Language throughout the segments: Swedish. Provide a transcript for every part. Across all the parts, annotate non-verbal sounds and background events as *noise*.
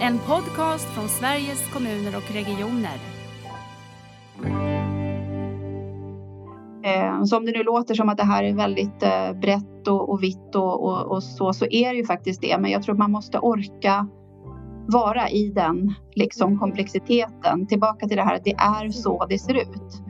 En podcast från Sveriges kommuner och regioner. Eh, så om det nu låter som att det här är väldigt eh, brett och, och vitt och, och, och, så, så är det ju faktiskt det. Men jag tror man måste orka vara i den liksom, komplexiteten. Tillbaka till det här att det är så det ser ut.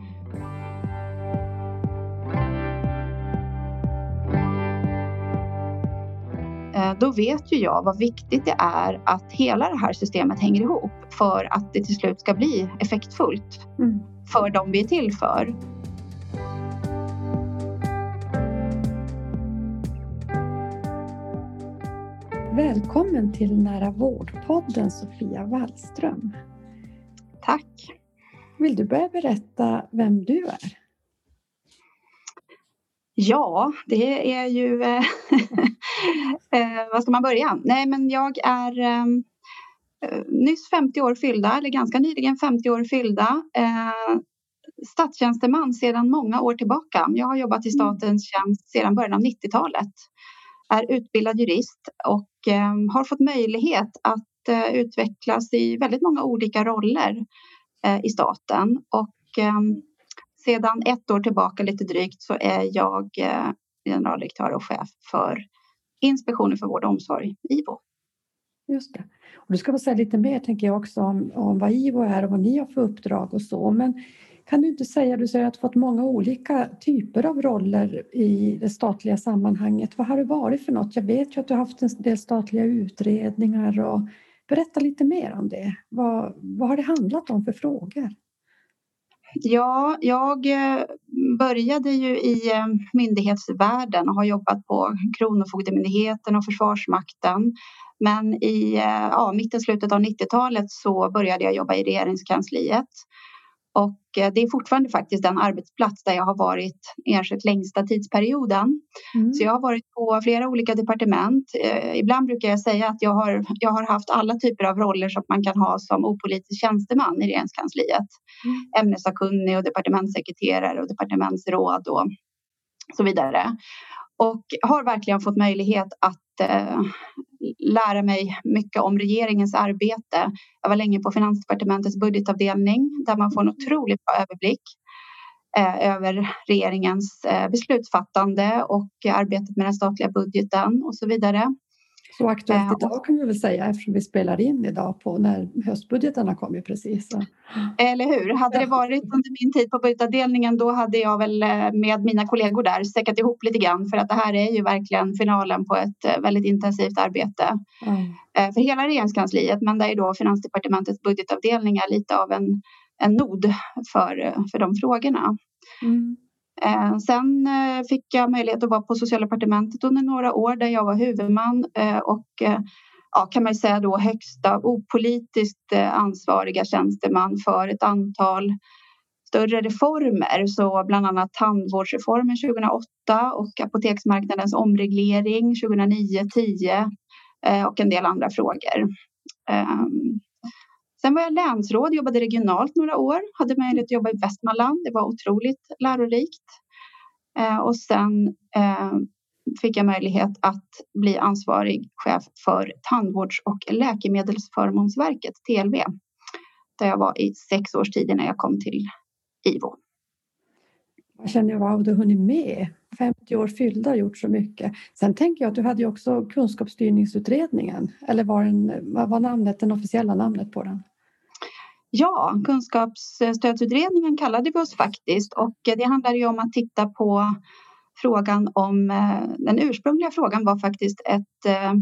Då vet ju jag vad viktigt det är att hela det här systemet hänger ihop för att det till slut ska bli effektfullt mm. för dem vi är till för. Välkommen till Nära vårdpodden Sofia Wallström. Tack. Vill du börja berätta vem du är? Ja, det är ju... Eh, *laughs* eh, vad ska man börja? Nej, men jag är ehm, eh, nyss 50 år fyllda, eller ganska nyligen 50 år fyllda. Eh, statstjänsteman sedan många år tillbaka. Jag har jobbat i statens tjänst sedan början av 90-talet. Är utbildad jurist och eh, har fått möjlighet att eh, utvecklas i väldigt många olika roller eh, i staten. Och ehm, sedan ett år tillbaka lite drygt så är jag eh, generaldirektör och chef för Inspektionen för vård och omsorg, IVO. Just det. Och du ska få säga lite mer tänker jag också om, om vad IVO är och vad ni har för uppdrag och så. Men kan du inte säga, du säger att du fått många olika typer av roller i det statliga sammanhanget. Vad har det varit för något? Jag vet ju att du har haft en del statliga utredningar och berätta lite mer om det. Vad, vad har det handlat om för frågor? Ja, jag eh, började ju i eh, myndighetsvärlden och har jobbat på Kronofogdemyndigheten och Försvarsmakten. Men i eh, ja, mitten, slutet av 90-talet så började jag jobba i Regeringskansliet. Och det är fortfarande faktiskt den arbetsplats där jag har varit enskilt längsta tidsperioden. Mm. Så jag har varit på flera olika departement. Eh, ibland brukar jag säga att jag har, jag har haft alla typer av roller som man kan ha som opolitisk tjänsteman i Regeringskansliet. Mm. Ämnesakkunnig och departementssekreterare och departementsråd och så vidare och har verkligen fått möjlighet att eh, lära mig mycket om regeringens arbete. Jag var länge på Finansdepartementets budgetavdelning där man får en otroligt bra överblick eh, över regeringens eh, beslutsfattande och arbetet med den statliga budgeten och så vidare. Så aktuellt idag kan vi väl säga eftersom vi spelar in idag på när höstbudgeten har kommit precis. Eller hur? Hade det varit under min tid på budgetavdelningen då hade jag väl eh, med mina kollegor där säckat ihop lite grann för att det här är ju verkligen finalen på ett eh, väldigt intensivt arbete mm. för hela regeringskansliet men där är då Finansdepartementets budgetavdelning är lite av en, en nod för, för de frågorna. Mm. Eh, sen eh, fick jag möjlighet att vara på Socialdepartementet under några år där jag var huvudman eh, och ja, kan man säga då högsta opolitiskt ansvariga tjänsteman för ett antal större reformer, så bland annat tandvårdsreformen 2008 och apoteksmarknadens omreglering 2009-10 och en del andra frågor. Ehm, Sen var jag länsråd, jobbade regionalt några år, hade möjlighet att jobba i Västmanland. Det var otroligt lärorikt. Eh, och sen eh, fick jag möjlighet att bli ansvarig chef för Tandvårds och läkemedelsförmånsverket, TLV, där jag var i sex års tid innan jag kom till IVO. Jag känner jag, wow, du har hunnit med. 50 år fyllda gjort så mycket. Sen tänker jag att du hade ju också kunskapsstyrningsutredningen. Eller var den, vad var namnet, det officiella namnet på den? Ja, kunskapsstödsutredningen kallade vi oss faktiskt och det handlade ju om att titta på frågan om, eh, den ursprungliga frågan var faktiskt ett eh,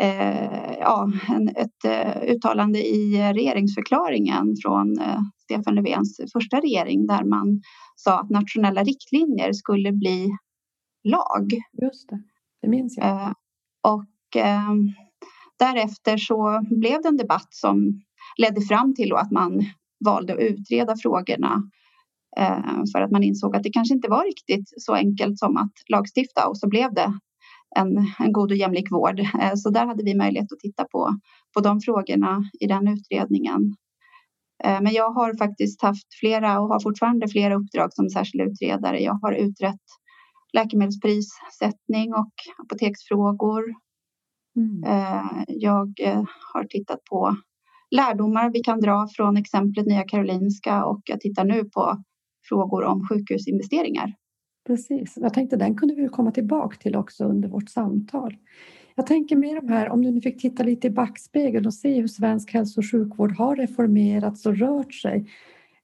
eh, eh ja, ett eh, uttalande i regeringsförklaringen från Stefan Löfvens första regering där man sa att nationella riktlinjer skulle bli lag. Just det, det minns jag. Och därefter så blev det en debatt som ledde fram till att man valde att utreda frågorna eh, för att man insåg att det kanske inte var riktigt så enkelt som att lagstifta och så blev det en, en god och jämlik vård. Eh, så där hade vi möjlighet att titta på, på de frågorna i den utredningen. Eh, men jag har faktiskt haft flera och har fortfarande flera uppdrag som särskild utredare. Jag har utrett läkemedelsprissättning och apoteksfrågor. Mm. Eh, jag har tittat på lärdomar vi kan dra från exemplet Nya Karolinska och jag tittar nu på frågor om sjukhusinvesteringar. Precis, jag tänkte den kunde vi komma tillbaka till också under vårt samtal. Jag tänker mer de här, om du nu fick titta lite i backspegeln och se hur svensk hälso och sjukvård har reformerats och rört sig.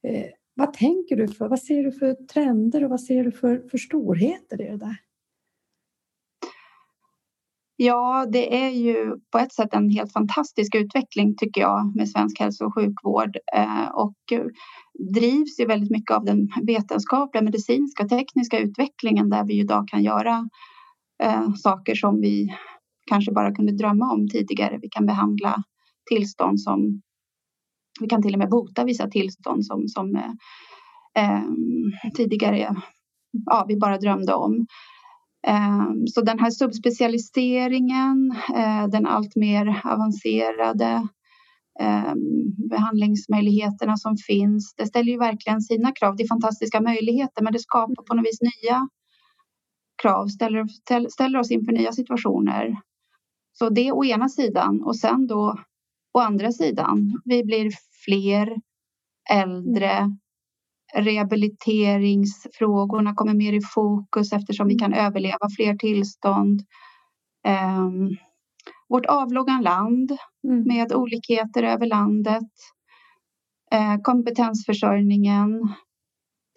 Eh, vad tänker du för, vad ser du för trender och vad ser du för, för storheter i det där? Ja, det är ju på ett sätt en helt fantastisk utveckling tycker jag med svensk hälso och sjukvård eh, och eh, drivs ju väldigt mycket av den vetenskapliga, medicinska och tekniska utvecklingen där vi idag kan göra eh, saker som vi kanske bara kunde drömma om tidigare. Vi kan behandla tillstånd som vi kan till och med bota vissa tillstånd som, som eh tidigare ja, vi bara drömde om. Ehm, så den här subspecialiseringen, eh, den allt mer avancerade ehm, behandlingsmöjligheterna som finns, det ställer ju verkligen sina krav. Det är fantastiska möjligheter men det skapar på något vis nya krav, ställer, ställer oss inför nya situationer. Så det å ena sidan och sen då å andra sidan, vi blir fler äldre rehabiliteringsfrågorna kommer mer i fokus eftersom vi kan mm. överleva fler tillstånd. Um, vårt avlånga land mm. med olikheter över landet. Uh, kompetensförsörjningen,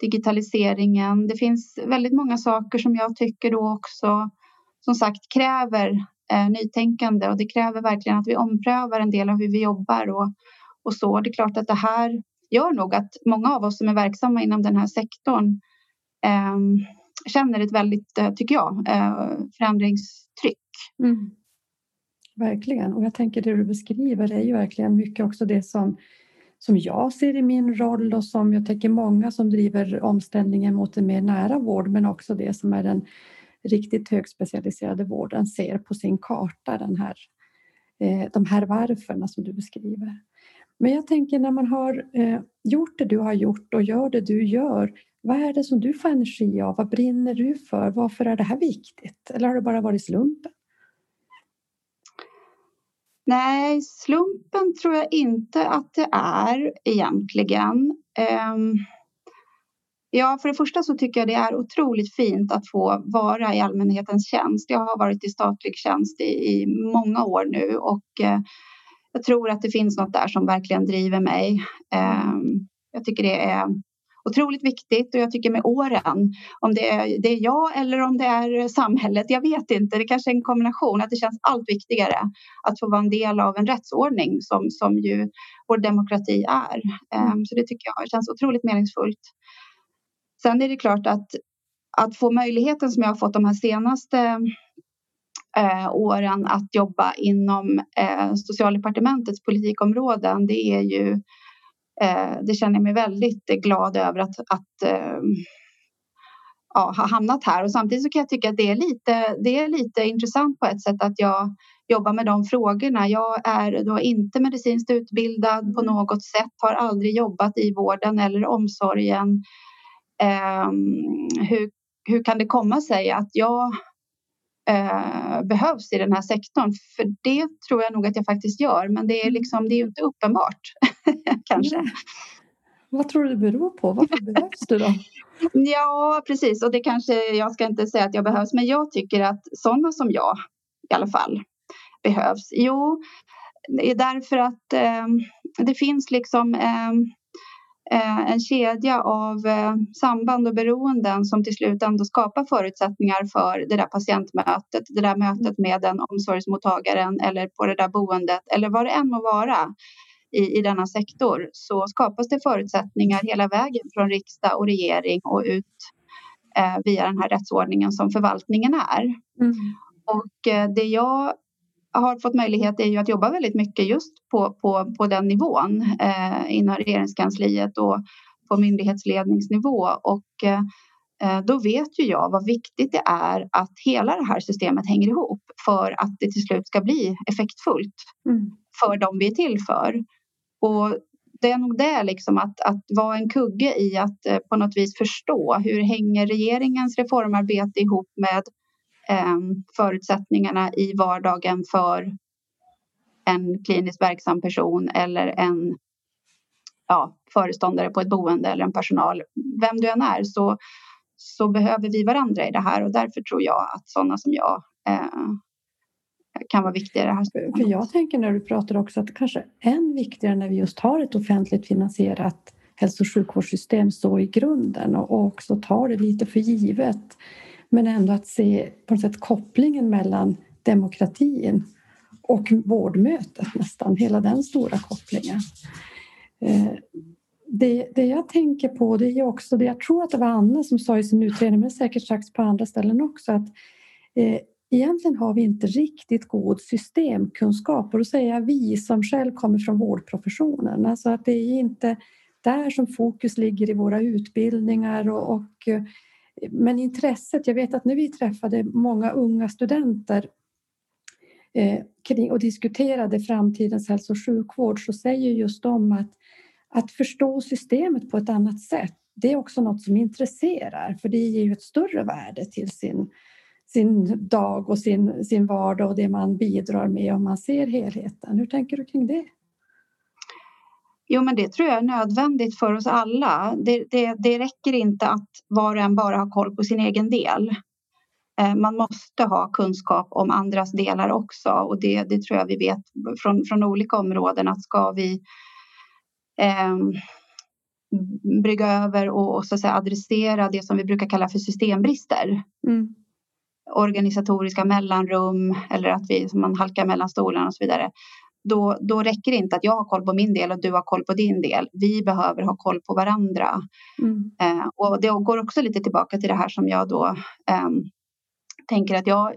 digitaliseringen. Det finns väldigt många saker som jag tycker då också som sagt kräver uh, nytänkande och det kräver verkligen att vi omprövar en del av hur vi jobbar och, och så. Det är klart att det här gör nog att många av oss som är verksamma inom den här sektorn eh, känner ett väldigt, eh, tycker jag, eh, förändringstryck. Mm. Verkligen, och jag tänker det du beskriver är ju verkligen mycket också det som som jag ser i min roll och som jag tänker många som driver omställningen mot en mer nära vård men också det som är den riktigt högspecialiserade vården ser på sin karta, den här, eh, de här varförna som du beskriver. Men jag tänker när man har eh, gjort det du har gjort och gör det du gör, vad är det som du får energi av? Vad brinner du för? Varför är det här viktigt? Eller har det bara varit slumpen? Nej, slumpen tror jag inte att det är egentligen. Um, ja, för det första så tycker jag det är otroligt fint att få vara i allmänhetens tjänst. Jag har varit i statlig tjänst i, i många år nu och uh, jag tror att det finns något där som verkligen driver mig. Ehm, jag tycker det är otroligt viktigt och jag tycker med åren, om det är, det är jag eller om det är samhället, jag vet inte, det kanske är en kombination, att det känns allt viktigare att få vara en del av en rättsordning som, som ju vår demokrati är. Ehm, så det tycker jag känns otroligt meningsfullt. Sen är det klart att, att få möjligheten som jag har fått de här senaste eh, åren att jobba inom eh, socialdepartementets politikområden. Det är ju, eh, det känner jag mig väldigt glad över att, att eh, ja, ha hamnat här och samtidigt så kan jag tycka att det är lite, det är lite intressant på ett sätt att jag jobbar med de frågorna. Jag är då inte medicinskt utbildad på något sätt, har aldrig jobbat i vården eller omsorgen. Eh, hur, hur kan det komma sig att jag eh, behövs i den här sektorn. För det tror jag nog att jag faktiskt gör, men det är, mm. liksom, det är ju inte uppenbart *laughs* kanske. Vad tror du det beror på? Varför behövs du då? *laughs* Ja, precis. Och det kanske, jag ska inte säga att jag behövs, men jag tycker att sådana som jag i alla fall behövs. Jo, det är därför att eh, det finns liksom Eh, en kedja av eh, samband och beroenden som till slut ändå skapar förutsättningar för det där patientmötet, det där mötet med den omsorgsmottagaren eller på det där boendet eller vad det än må vara i, i denna sektor så skapas det förutsättningar hela vägen från riksdag och regering och ut eh, via den här rättsordningen som förvaltningen är. Mm. Och eh, det jag har fått möjlighet är ju att jobba väldigt mycket just på, på, på den nivån eh, inom regeringskansliet och på myndighetsledningsnivå. Och eh, då vet ju jag vad viktigt det är att hela det här systemet hänger ihop för att det till slut ska bli effektfullt mm. för dem vi är till för. Och det är nog det, liksom, att, att vara en kugge i att eh, på något vis förstå hur hänger regeringens reformarbete ihop med Ehm, förutsättningarna i vardagen för en kliniskt verksam person eller en ja, föreståndare på ett boende eller en personal, vem du än är, så, så behöver vi varandra i det här och därför tror jag att sådana som jag eh, kan vara viktiga i det här. För jag tänker när du pratar också att det kanske är än viktigare när vi just har ett offentligt finansierat hälso och sjukvårdssystem så i grunden och också tar det lite för givet. Men ändå att se på något sätt kopplingen mellan demokratin och vårdmötet nästan, hela den stora kopplingen. Eh, det, det jag tänker på det är också det jag tror att det var Anna som sa i sin utredning, men säkert sagts på andra ställen också, att eh, egentligen har vi inte riktigt god systemkunskap och då säger jag vi som själv kommer från vårdprofessionen. Alltså att det är inte där som fokus ligger i våra utbildningar och, och eh, men intresset, jag vet att när vi träffade många unga studenter eh, och diskuterade framtidens hälso och sjukvård så säger just de att att förstå systemet på ett annat sätt det är också något som intresserar för det ger ju ett större värde till sin, sin dag och sin, sin vardag och det man bidrar med om man ser helheten. Hur tänker du kring det? Jo, men det tror jag är nödvändigt för oss alla. Det, det, det räcker inte att var och en bara har koll på sin egen del. Eh, man måste ha kunskap om andras delar också och det, det tror jag vi vet från, från olika områden att ska vi eh, brygga över och, och, så att säga adressera det som vi brukar kalla för systembrister. Mm. Organisatoriska mellanrum eller att vi, man halkar mellan stolarna och så vidare då, då räcker det inte att jag har koll på min del och du har koll på din del. Vi behöver ha koll på varandra. Mm. Eh, och det går också lite tillbaka till det här som jag då eh, tänker att jag,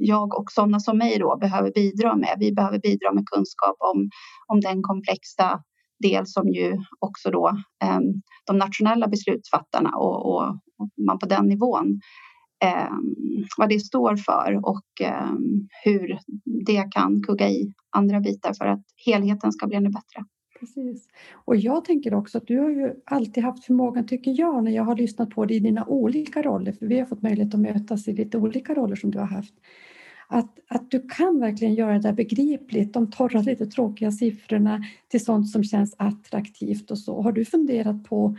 jag och sådana som mig då behöver bidra med. Vi behöver bidra med kunskap om, om den komplexa del som ju också då eh, de nationella beslutsfattarna och, och, och man på den nivån Ehm, vad det står för och eh, hur det kan kugga i andra bitar för att helheten ska bli ännu bättre. Precis. Och jag tänker också att du har ju alltid haft förmågan, tycker jag, när jag har lyssnat på dig i dina olika roller, för vi har fått möjlighet att mötas i lite olika roller som du har haft, att, att du kan verkligen göra det där begripligt, de torra, lite tråkiga siffrorna till sånt som känns attraktivt och så. Har du funderat på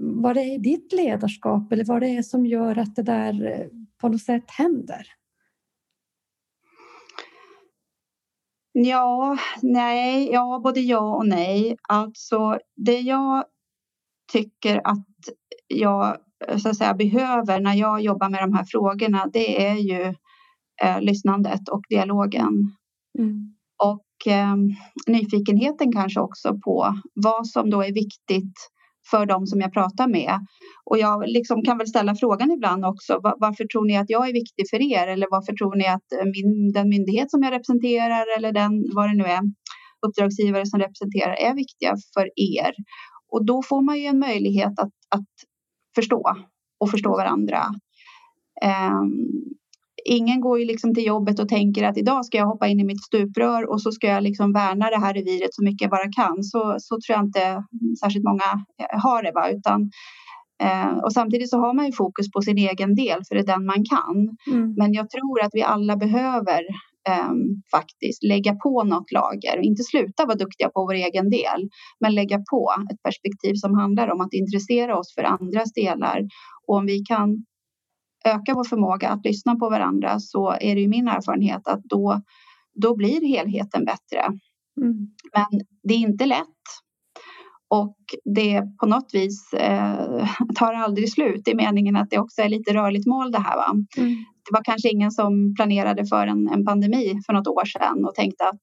vad det är i ditt ledarskap eller vad det är som gör att det där eh, på något sätt händer? Ja, nej, ja, både ja och nej. Alltså det jag tycker att jag så att säga, behöver när jag jobbar med de här frågorna, det är ju eh, lyssnandet och dialogen. Mm. Och eh, nyfikenheten kanske också på vad som då är viktigt för dem som jag pratar med. Och jag liksom kan väl ställa frågan ibland också. Varför tror ni att jag är viktig för er? Eller varför tror ni att eh, min, den myndighet som jag representerar eller den, vad det nu är, uppdragsgivare som representerar är viktiga för er? Och då får man ju en möjlighet att, att förstå och förstå varandra. Um, ingen går ju liksom till jobbet och tänker att idag ska jag hoppa in i mitt stuprör och så ska jag liksom värna det här reviret så mycket jag bara kan. Så, så tror jag inte särskilt många eh, har det. Va? Utan, eh, och samtidigt så har man ju fokus på sin egen del för det är den man kan. Mm. Men jag tror att vi alla behöver eh, faktiskt lägga på något lager och inte sluta vara duktiga på vår egen del. Men lägga på ett perspektiv som handlar om att intressera oss för andras delar. Och om vi kan ökar vår förmåga att lyssna på varandra så är det ju min erfarenhet att då, då blir helheten bättre. Mm. Men det är inte lätt. Och det på något vis eh, *laughs* tar aldrig slut i meningen att det också är lite rörligt mål det här. Va? Mm. Det var kanske ingen som planerade för en, en pandemi för något år sedan och tänkte att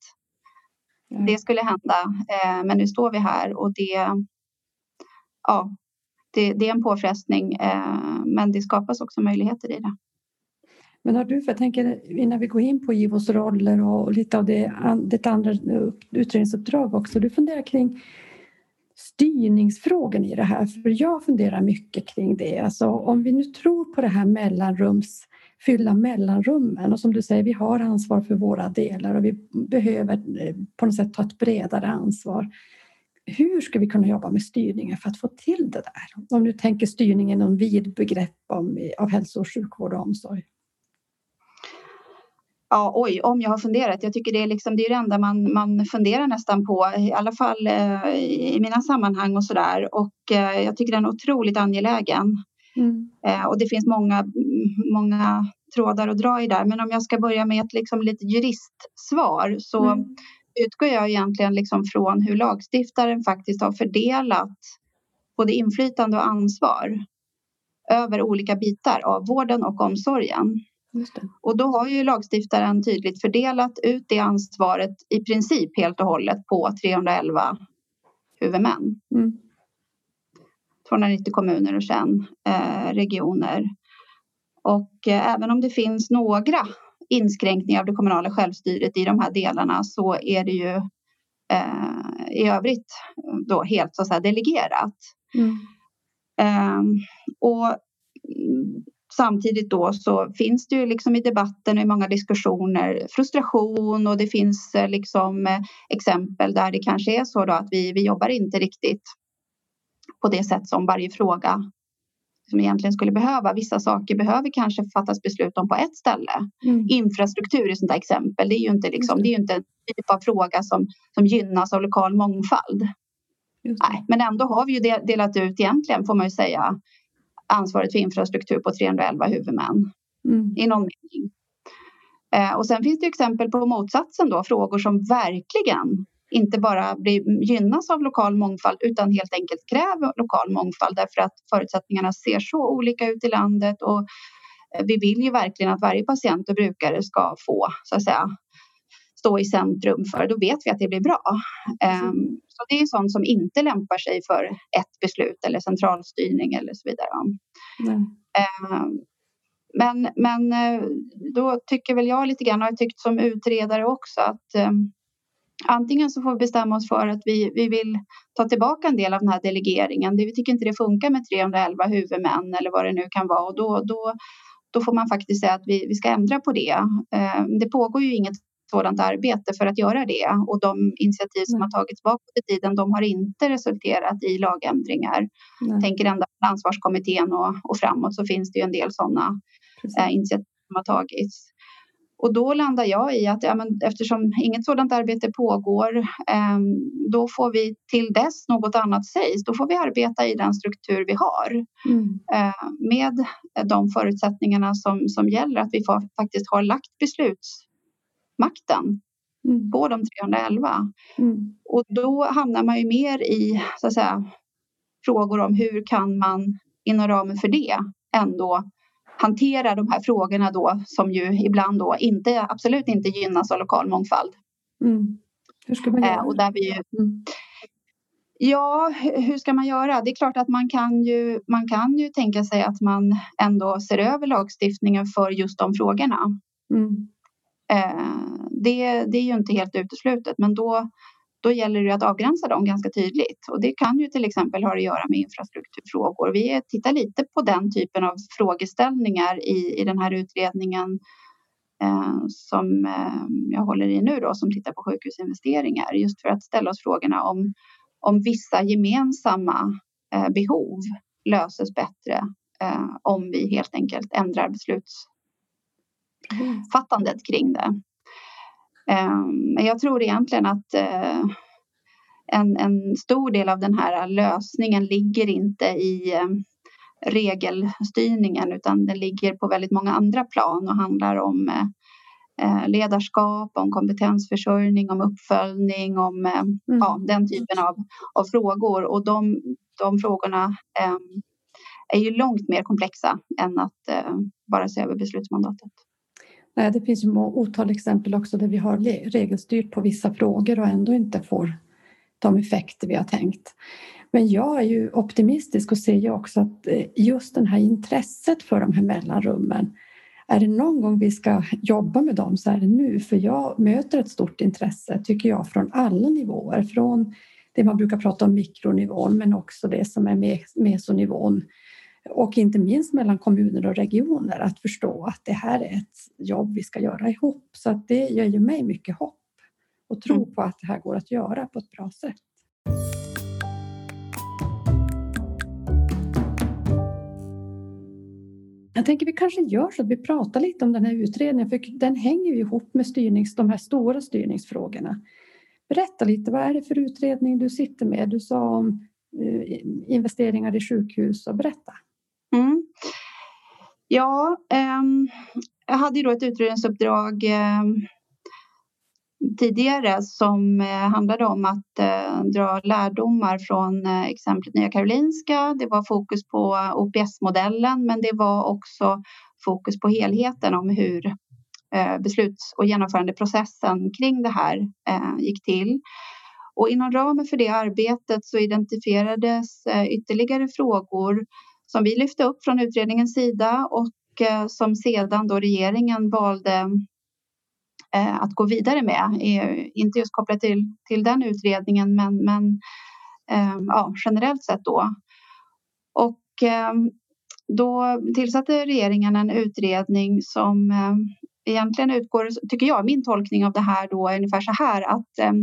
mm. det skulle hända. Eh, men nu står vi här och det, ja, det, det är en påfrestning eh, men det skapas också möjligheter i det. Men har du, för jag tänker innan vi går in på IVOs roller och lite av det, det andra utredningsuppdrag också, du funderar kring styrningsfrågan i det här, för jag funderar mycket kring det. Alltså om vi nu tror på det här mellanrums, fylla mellanrummen och som du säger, vi har ansvar för våra delar och vi behöver eh, på något sätt ta ett bredare ansvar hur ska vi kunna jobba med styrningen för att få till det där? Om du tänker styrningen om vid begrepp om, av hälso och sjukvård och omsorg. Ja, oj, om jag har funderat. Jag tycker det är, liksom, det, är det enda man, man funderar nästan på, i alla fall eh, i mina sammanhang och sådär. Och eh, jag tycker den är otroligt angelägen. Mm. Eh, och det finns många, många trådar att dra i där. Men om jag ska börja med ett liksom, lite juristsvar så mm. Utgår jag egentligen liksom från hur lagstiftaren faktiskt har fördelat både inflytande och ansvar över olika bitar av vården och omsorgen. Och då har ju lagstiftaren tydligt fördelat ut det ansvaret i princip helt och hållet på 311 huvudmän. Mm. 290 kommuner och sen eh, regioner. Och eh, även om det finns några inskränkningar av det kommunala självstyret i de här delarna så är det ju eh, i övrigt då helt så att säga delegerat. Mm. Ehm, och samtidigt då så finns det ju liksom i debatten och i många diskussioner frustration och det finns eh, liksom eh, exempel där det kanske är så då att vi, vi jobbar inte riktigt på det sätt som varje fråga som egentligen skulle behöva. Vissa saker behöver kanske fattas beslut om på ett ställe. Mm. Infrastruktur är sånt där exempel. Det är ju inte, liksom, det är inte en typ av fråga som, som gynnas av lokal mångfald. Nej, men ändå har vi ju delat ut egentligen, får man ju säga, ansvaret för infrastruktur på 311 huvudmän mm. i någon mening. Eh, och sen finns det exempel på motsatsen då, frågor som verkligen inte bara blir, gynnas av lokal mångfald utan helt enkelt kräver lokal mångfald därför att förutsättningarna ser så olika ut i landet och eh, vi vill ju verkligen att varje patient och brukare ska få så att säga stå i centrum för, då vet vi att det blir bra. Mm. Så det är sånt som inte lämpar sig för ett beslut eller centralstyrning eller så vidare. Mm. Men, men eh, då tycker väl jag lite grann, och jag tyckt som utredare också, att ehm, antingen så får vi bestämma oss för att vi, vi vill ta tillbaka en del av den här delegeringen. vi tycker inte det funkar med 311 huvudmän eller vad det nu kan vara och då, då, då får man faktiskt säga att vi, vi ska ändra på det. Ehm, det pågår ju inget sådant arbete för att göra det och de initiativ som har tagits bakåt i tiden de har inte resulterat i lagändringar. Nej. Tänker ända från ansvarskommittén och, och framåt så finns det ju en del sådana eh, initiativ som har tagits. Och då landar jag i att ja, men eftersom inget sådant arbete pågår, eh, då får vi till dess något annat sägs, då får vi arbeta i den struktur vi har mm. eh, med de förutsättningarna som, som gäller, att vi får, faktiskt har lagt besluts makten mm. på de 311. Mm. Och då hamnar man ju mer i så att säga, frågor om hur kan man inom ramen för det ändå hantera de här frågorna då som ju ibland då inte, absolut inte gynnas av lokal mångfald. Mm. Hur ska man göra? Eh, och där vi mm. Ja, hur ska man göra? Det är klart att man kan, ju, man kan ju tänka sig att man ändå ser över lagstiftningen för just de frågorna. Mm. Eh, det, det är ju inte helt uteslutet, men då, då gäller det att avgränsa dem ganska tydligt. Och det kan ju till exempel ha att göra med infrastrukturfrågor. Vi tittar lite på den typen av frågeställningar i, i den här utredningen eh, som eh, jag håller i nu då, som tittar på sjukhusinvesteringar, just för att ställa oss frågorna om, om vissa gemensamma eh, behov löses bättre eh, om vi helt enkelt ändrar beslutsfattandet kring det. Ehm, men jag tror egentligen att eh, en, en stor del av den här lösningen ligger inte i eh, regelstyrningen utan den ligger på väldigt många andra plan och handlar om eh, ledarskap, om kompetensförsörjning, om uppföljning, om mm. ja, den typen av, av frågor. Och de, de frågorna eh, är ju långt mer komplexa än att eh, bara se över beslutsmandatet. Eh, det finns ju otal exempel också där vi har regelstyrt på vissa frågor och ändå inte får de effekter vi har tänkt. Men jag är ju optimistisk och ser ju också att eh, just det här intresset för de här mellanrummen är det någon gång vi ska jobba med dem så är det nu, för jag möter ett stort intresse, tycker jag, från alla nivåer. Från det man brukar prata om mikronivån, men också det som är mesonivån och inte minst mellan kommuner och regioner att förstå att det här är ett jobb vi ska göra ihop. Så att det ger ju mig mycket hopp och tro mm. på att det här går att göra på ett bra sätt. Jag tänker vi kanske gör så att vi pratar lite om den här utredningen för den hänger ju ihop med styrnings, de här stora styrningsfrågorna. Berätta lite, vad är det för utredning du sitter med? Du sa om eh, investeringar i sjukhus och berätta. Mm. Ja, eh, jag hade ju då ett utredningsuppdrag eh, tidigare som eh, handlade om att eh, dra lärdomar från eh, exemplet Nya Karolinska. Det var fokus på OPS-modellen men det var också fokus på helheten om hur eh, besluts och genomförandeprocessen kring det här eh, gick till. Och inom ramen för det arbetet så identifierades eh, ytterligare frågor som vi lyfte upp från utredningens sida och eh, som sedan då regeringen valde eh, att gå vidare med. Inte just kopplat till, till den utredningen men, men eh, ja, generellt sett då. Och då tillsatte regeringen en utredning som egentligen utgår, tycker jag, min tolkning av det här då är ungefär så här att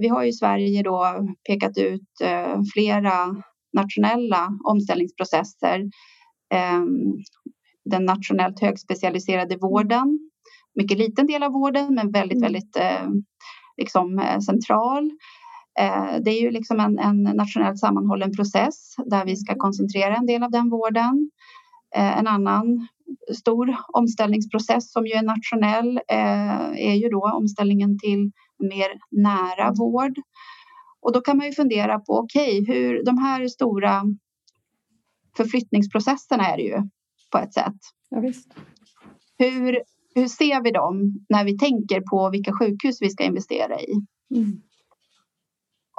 vi har i Sverige då pekat ut flera nationella omställningsprocesser. Den nationellt högspecialiserade vården mycket liten del av vården men väldigt, mm. väldigt eh, liksom, eh, central. Eh, det är ju liksom en, en nationellt sammanhållen process där vi ska koncentrera en del av den vården. En annan stor omställningsprocess som ju är nationell är ju då omställningen till mer nära vård. Och då kan man ju fundera på, okej, okay, hur de här stora förflyttningsprocesserna är det ju på ett sätt. Ja, visst. Hur hur ser vi dem när vi tänker på vilka sjukhus vi ska investera i? Mm.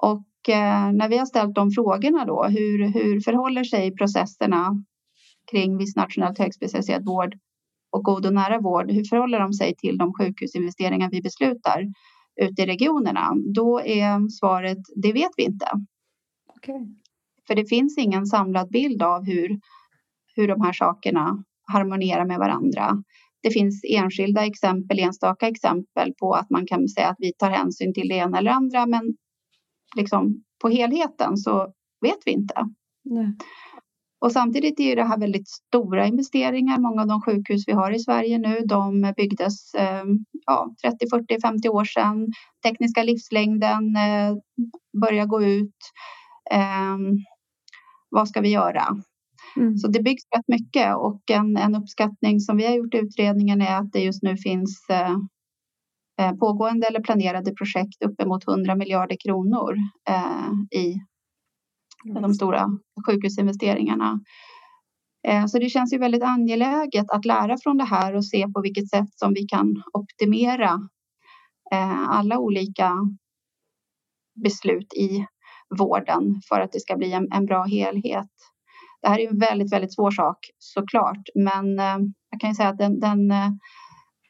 Och eh, när vi har ställt de frågorna då, hur, hur förhåller sig processerna kring viss nationellt högspecialiserad vård och god och nära vård, hur förhåller de sig till de sjukhusinvesteringar vi beslutar ute i regionerna? Då är svaret, det vet vi inte. Okay. För det finns ingen samlad bild av hur, hur de här sakerna harmonierar med varandra. Det finns enskilda exempel, enstaka exempel på att man kan säga att vi tar hänsyn till det ena eller andra men liksom på helheten så vet vi inte. Nej. Och samtidigt är det här väldigt stora investeringar. Många av de sjukhus vi har i Sverige nu, de byggdes eh, ja, 30, 40, 50 år sedan. Tekniska livslängden eh, börjar gå ut. Eh, vad ska vi göra? Mm. Så det byggs rätt mycket och en, en uppskattning som vi har gjort i utredningen är att det just nu finns eh, eh pågående eller planerade projekt uppemot 100 miljarder kronor eh, i mm. de stora sjukhusinvesteringarna. Eh, så det känns ju väldigt angeläget att lära från det här och se på vilket sätt som vi kan optimera eh, alla olika beslut i vården för att det ska bli en, en bra helhet. Det här är en väldigt, väldigt svår sak såklart, men eh, jag kan ju säga att den, den,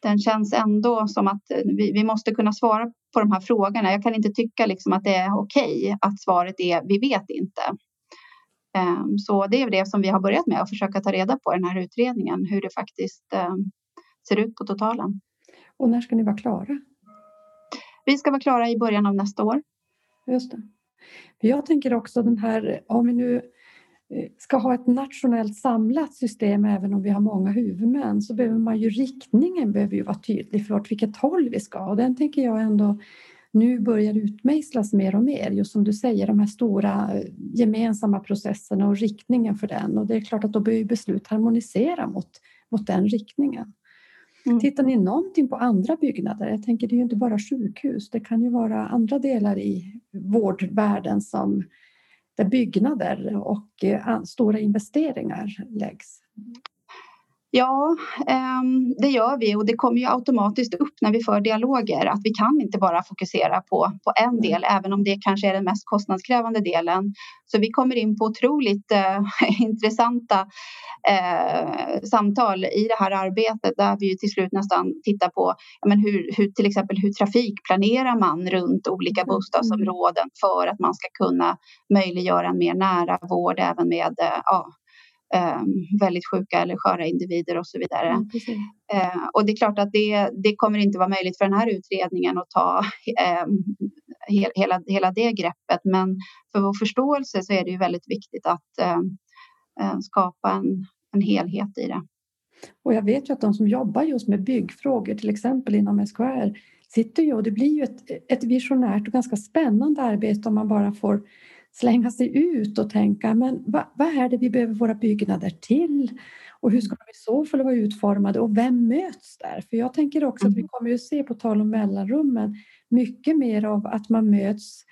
den känns ändå som att vi, vi, måste kunna svara på de här frågorna. Jag kan inte tycka liksom att det är okej okay att svaret är vi vet inte. Ehm, så det är det som vi har börjat med att försöka ta reda på i den här utredningen, hur det faktiskt ehm, ser ut på totalen. Och när ska ni vara klara? Vi ska vara klara i början av nästa år. Just det. Jag tänker också den här, om vi nu Eh, ska ha ett nationellt samlat system även om vi har många huvudmän så behöver man ju riktningen behöver ju vara tydlig för åt vilket håll vi ska och den tänker jag ändå nu börjar utmejslas mer och mer. Just som du säger, de här stora eh, gemensamma processerna och riktningen för den. Och det är klart att då behöver beslut harmonisera mot, mot den riktningen. Mm. Tittar ni någonting på andra byggnader? Jag tänker det är ju inte bara sjukhus, det kan ju vara andra delar i vårdvärlden som där byggnader och eh, stora investeringar läggs? Ja, ehm, det gör vi och det kommer ju automatiskt upp när vi för dialoger att vi kan inte bara fokusera på, på en del, även om det kanske är den mest kostnadskrävande delen. Så vi kommer in på otroligt eh, *laughs* intressanta eh, samtal i det här arbetet där vi till slut nästan tittar på ja, men hur, hur, till exempel hur trafikplanerar man runt olika mm. bostadsområden för att man ska kunna möjliggöra en mer nära vård även med eh, ja, eh, väldigt sjuka eller sköra individer och så vidare. Mm, och det är klart att det, det kommer inte vara möjligt för den här utredningen att ta eh, hela, hela det greppet. Men för vår förståelse så är det ju väldigt viktigt att ehm, eh, skapa en, en helhet i det. Och jag vet ju att de som jobbar just med byggfrågor, till exempel inom SKR, sitter ju och det blir ju ett, ett visionärt och ganska spännande arbete om man bara får slänga sig ut och tänka men vad, vad är det vi behöver våra byggnader till? Och hur ska de i så fall vara utformade och vem möts där? För jag tänker också att vi mm. kommer ju se, på tal om mellanrummen, mycket mer av att man möts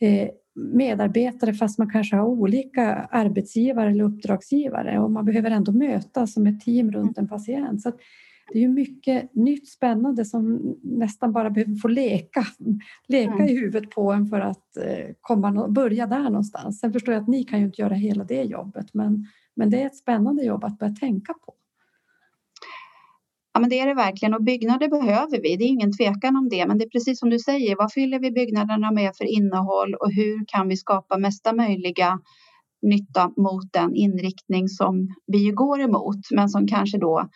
eh, medarbetare fast man kanske har olika arbetsgivare eller uppdragsgivare och man behöver ändå mötas som ett team runt en patient. Så det är ju mycket nytt spännande som nästan bara behöver få leka, leka mm. i huvudet på en för att eh, komma, börja där någonstans. Sen förstår jag att ni kan ju inte göra hela det jobbet men, men det är ett spännande jobb att börja tänka på. Ja, men det är det verkligen och byggnader behöver vi. Det är ingen tvekan om det. Men det är precis som du säger, vad fyller vi byggnaderna med för innehåll och hur kan vi skapa mesta möjliga nytta mot den inriktning som vi går emot, men som kanske då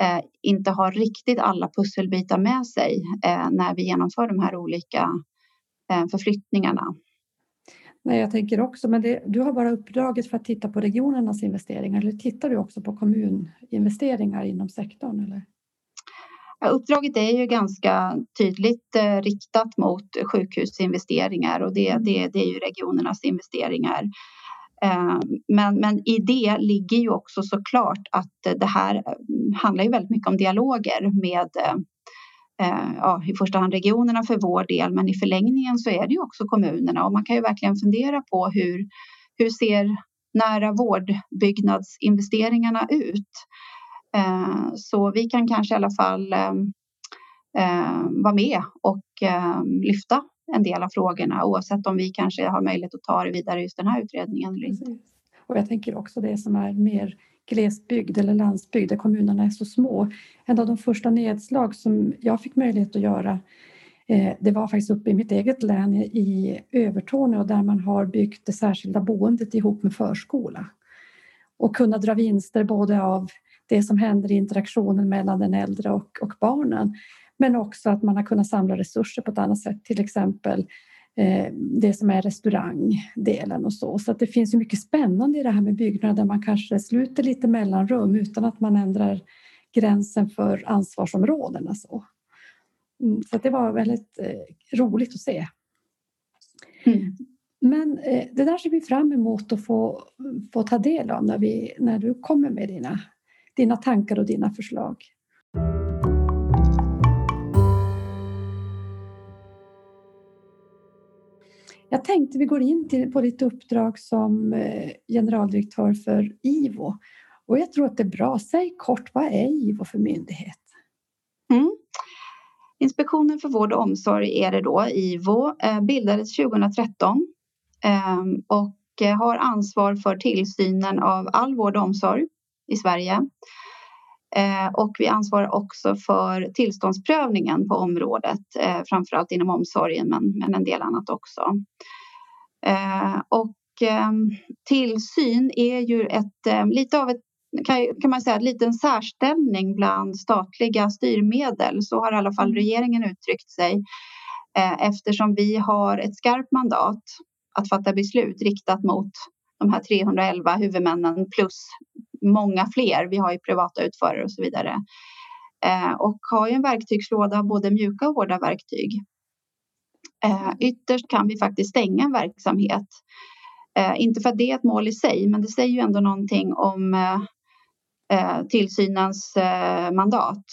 eh, inte har riktigt alla pusselbitar med sig eh, när vi genomför de här olika eh, förflyttningarna. Nej, jag tänker också, men det, du har bara uppdraget för att titta på regionernas investeringar eller tittar du också på kommuninvesteringar inom sektorn? Eller? Uppdraget är ju ganska tydligt eh, riktat mot sjukhusinvesteringar och det, det, det är ju regionernas investeringar. Eh, men, men i det ligger ju också såklart att eh, det här eh, handlar ju väldigt mycket om dialoger med ja, i första hand regionerna för vår del, men i förlängningen så är det ju också kommunerna och man kan ju verkligen fundera på hur, hur ser nära vårdbyggnadsinvesteringarna ut? Så vi kan kanske i alla fall vara med och lyfta en del av frågorna oavsett om vi kanske har möjlighet att ta det vidare just den här utredningen eller inte. Och jag tänker också det som är mer glesbygd eller landsbygd där kommunerna är så små. En av de första nedslag som jag fick möjlighet att göra eh, det var faktiskt uppe i mitt eget län i Övertorneå där man har byggt det särskilda boendet ihop med förskola och kunna dra vinster både av det som händer i interaktionen mellan den äldre och, och barnen. Men också att man har kunnat samla resurser på ett annat sätt, till exempel eh, det som är restaurangdelen och så. Så att det finns ju mycket spännande i det här med byggnader där man kanske sluter lite mellanrum utan att man ändrar gränsen för ansvarsområdena. Så, mm, så det var väldigt eh, roligt att se. Mm. Men eh, det där ser vi fram emot att få, få ta del av när, vi, när du kommer med dina dina tankar och dina förslag. Jag tänkte vi går in till, på ditt uppdrag som eh, generaldirektör för IVO. Och jag tror att det är bra. Säg kort, vad är IVO för myndighet? Mm. Inspektionen för vård och omsorg är det då. IVO eh, bildades 2013 ehm, och eh, har ansvar för tillsynen av all vård och omsorg i Sverige. Eh, och vi ansvarar också för tillståndsprövningen på området, eh, framförallt inom omsorgen men, men en del annat också. Eh, och ehm, tillsyn är ju ett, lite av ett kan, man säga, en liten särställning bland statliga styrmedel. Så har i alla fall mm. regeringen uttryckt sig eftersom vi har ett skarpt mandat att fatta beslut riktat mot de här 311 huvudmännen plus många fler. Vi har ju privata utförare och så vidare. Eh, och har ju en verktygslåda av både mjuka och hårda verktyg. Eh, ytterst kan vi faktiskt stänga en verksamhet. Eh, inte för att det är ett mål i sig, men det säger ju ändå någonting om eh, eh, tillsynens eh, mandat.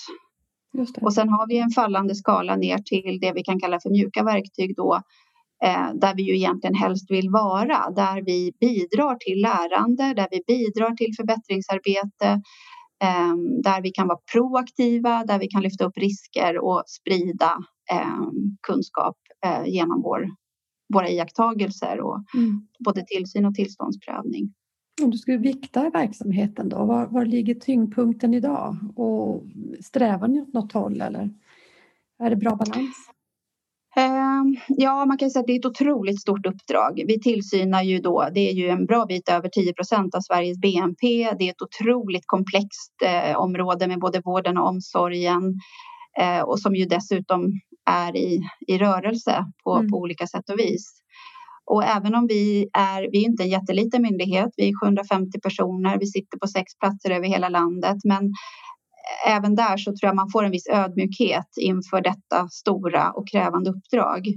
Och sen har vi en fallande skala ner till det vi kan kalla för mjuka verktyg då där vi ju egentligen helst vill vara, där vi bidrar till lärande, där vi bidrar till förbättringsarbete, eh, där vi kan vara proaktiva, där vi kan lyfta upp risker och sprida eh, kunskap eh, genom vår, våra iakttagelser och mm. både tillsyn och tillståndsprövning. Om du skulle vikta verksamheten då, var, var ligger tyngdpunkten idag? Och strävar ni åt något håll eller är det bra balans? Ehm, ja, man kan säga att det är ett otroligt stort uppdrag. Vi tillsynar ju då, det är ju en bra bit över 10 procent av Sveriges BNP. Det är ett otroligt komplext eh, område med både vården och omsorgen eh, och som ju dessutom är i, i rörelse på, mm. på olika sätt och vis. Och även om vi är, vi är inte en jätteliten myndighet, vi är 750 personer, vi sitter på sex platser över hela landet, men även där så tror jag man får en viss ödmjukhet inför detta stora och krävande uppdrag.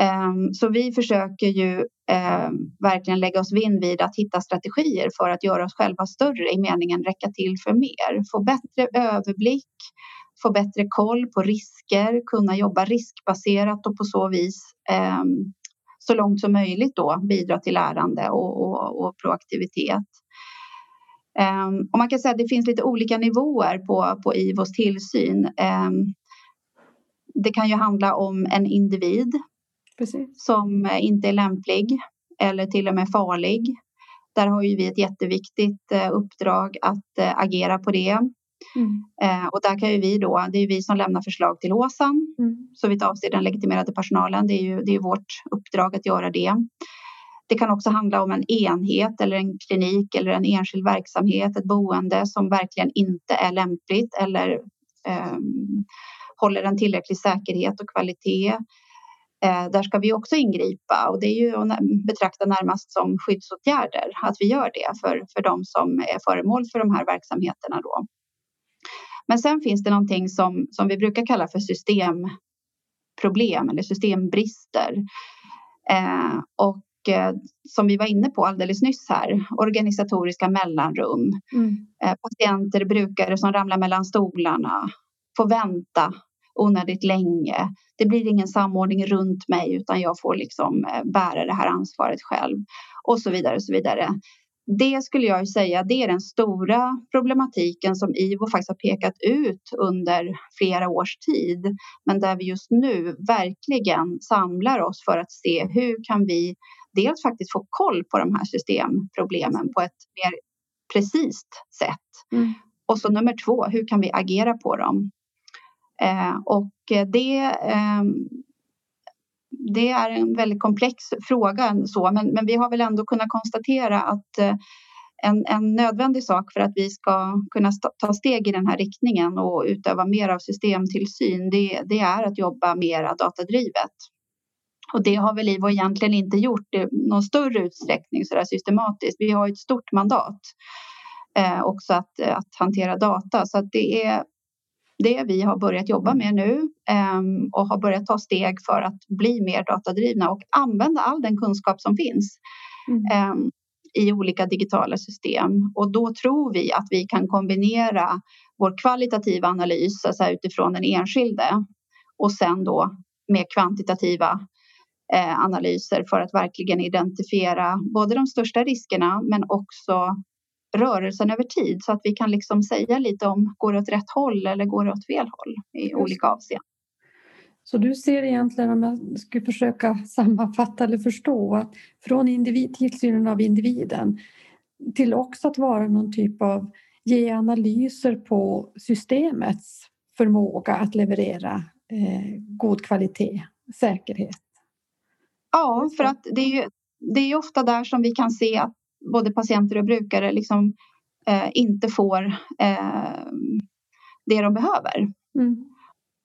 Ehm, så vi försöker ju ehm, verkligen lägga oss vinn vid att hitta strategier för att göra oss själva större i meningen räcka till för mer. Få bättre överblick, få bättre koll på risker, kunna jobba riskbaserat och på så vis ehm, så långt som möjligt då bidra till lärande och, och, och proaktivitet. Um, och man kan säga att det finns lite olika nivåer på, på IVOs tillsyn. Um, det kan ju handla om en individ Precis. som inte är lämplig eller till och med farlig. Där har ju vi ett jätteviktigt uh, uppdrag att uh, agera på det. Mm. Uh, och där kan ju vi då, det är vi som lämnar förslag till HÅSAN mm. så vitt avser den legitimerade personalen. Det är ju det är vårt uppdrag att göra det. Det kan också handla om en enhet eller en klinik eller en enskild verksamhet, ett boende som verkligen inte är lämpligt eller eh, håller en tillräcklig säkerhet och kvalitet. Eh, där ska vi också ingripa och det är ju att betrakta närmast som skyddsåtgärder att vi gör det för, för de som är föremål för de här verksamheterna. Då. Men sen finns det någonting som, som vi brukar kalla för systemproblem eller systembrister. Eh, och som vi var inne på alldeles nyss här, organisatoriska mellanrum. Mm. Eh, patienter, brukare som ramlar mellan stolarna, får vänta onödigt länge. Det blir ingen samordning runt mig utan jag får liksom eh, bära det här ansvaret själv och så vidare och så vidare. Det skulle jag säga, det är den stora problematiken som IVO faktiskt har pekat ut under flera års tid. Men där vi just nu verkligen samlar oss för att se hur kan vi dels faktiskt få koll på de här systemproblemen på ett mer precis sätt. Mm. Och så nummer två, hur kan vi agera på dem? Eh, och det, eh, det är en väldigt komplex fråga, så, men, men vi har väl ändå kunnat konstatera att eh, en, en nödvändig sak för att vi ska kunna ta steg i den här riktningen och utöva mer av systemtillsyn, det, det är att jobba mer datadrivet. Och det har väl IVO egentligen inte gjort i någon större utsträckning så där systematiskt. Vi har ett stort mandat eh, också att, att hantera data så att det är det vi har börjat jobba med nu eh, och har börjat ta steg för att bli mer datadrivna och använda all den kunskap som finns mm. eh, i olika digitala system. Och då tror vi att vi kan kombinera vår kvalitativa analys alltså utifrån den enskilde och sen då med kvantitativa eh, analyser för att verkligen identifiera både de största riskerna men också rörelsen över tid så att vi kan liksom säga lite om går det åt rätt håll eller går det åt fel håll i olika avseenden. Så du ser egentligen, om jag skulle försöka sammanfatta eller förstå, att från individ, tillsynen av individen till också att vara någon typ av ge analyser på systemets förmåga att leverera eh, god kvalitet, säkerhet. Ja, för att det är ju det är ofta där som vi kan se att både patienter och brukare liksom, eh, inte får eh, det de behöver. Mm.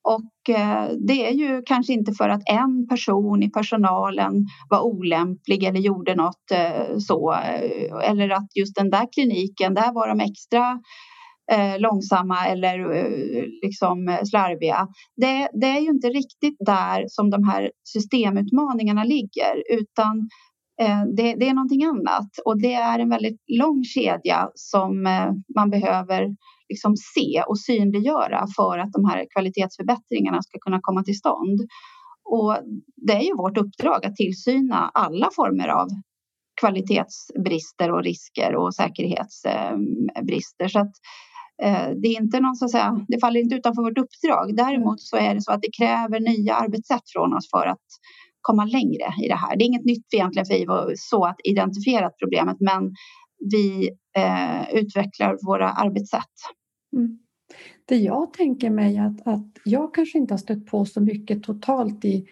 Och eh, det är ju kanske inte för att en person i personalen var olämplig eller gjorde något eh, så. Eh, eller att just den där kliniken, där var de extra eh, långsamma eller eh, liksom eh, slarviga. Det, det, är ju inte riktigt där som de här systemutmaningarna ligger utan eh, det, det, är någonting annat och det är en väldigt lång kedja som eh, man behöver liksom se och synliggöra för att de här kvalitetsförbättringarna ska kunna komma till stånd. Och det är ju vårt uppdrag att tillsyna alla former av kvalitetsbrister och risker och säkerhetsbrister. Så att Eh, det är inte någon, så att säga, det faller inte utanför vårt uppdrag. Däremot så är det så att det kräver nya arbetssätt från oss för att komma längre i det här. Det är inget nytt egentligen för IVO så att identifiera problemet, men vi eh, utvecklar våra arbetssätt. Mm. Det jag tänker mig att, att jag kanske inte har stött på så mycket totalt i,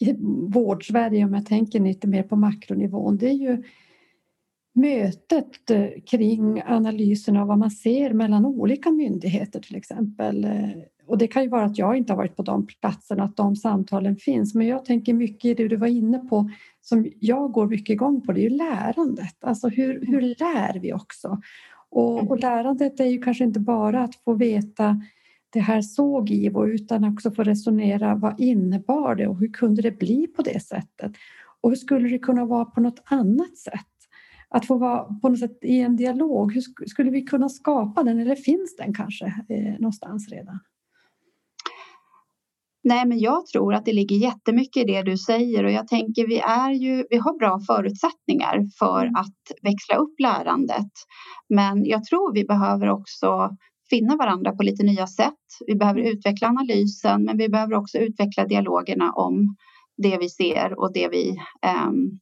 i vårdsverige om jag tänker lite mer på makronivån. Det är ju mötet eh, kring analysen av vad man ser mellan olika myndigheter till exempel. Eh, och det kan ju vara att jag inte har varit på de platserna, att de samtalen finns. Men jag tänker mycket i det du var inne på, som jag går mycket igång på, det är ju lärandet. Alltså hur, hur lär vi också? Och, och lärandet är ju kanske inte bara att få veta det här såg Ivo utan också få resonera vad innebar det och hur kunde det bli på det sättet? Och hur skulle det kunna vara på något annat sätt? Att få vara på något sätt i en dialog, hur skulle vi kunna skapa den eller finns den kanske eh, någonstans redan? Nej, men jag tror att det ligger jättemycket i det du säger och jag tänker vi är ju, vi har bra förutsättningar för att växla upp lärandet. Men jag tror vi behöver också finna varandra på lite nya sätt. Vi behöver utveckla analysen, men vi behöver också utveckla dialogerna om det vi ser och det vi um,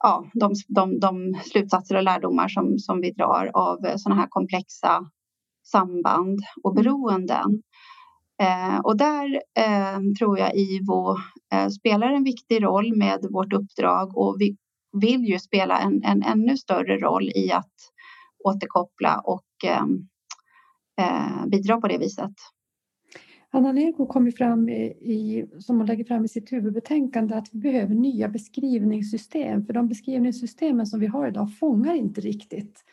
ja, de, de, de slutsatser och lärdomar som, som vi drar av sådana här komplexa samband och mm. beroenden. Eh, och där eh, tror jag IVO eh, spelar en viktig roll med vårt uppdrag och vi vill ju spela en, en ännu större roll i att återkoppla och ehm, eh, bidra på det viset. Anna Nergo kommer fram i, som hon lägger fram i sitt huvudbetänkande att vi behöver nya beskrivningssystem för de beskrivningssystemen som vi har idag fångar inte riktigt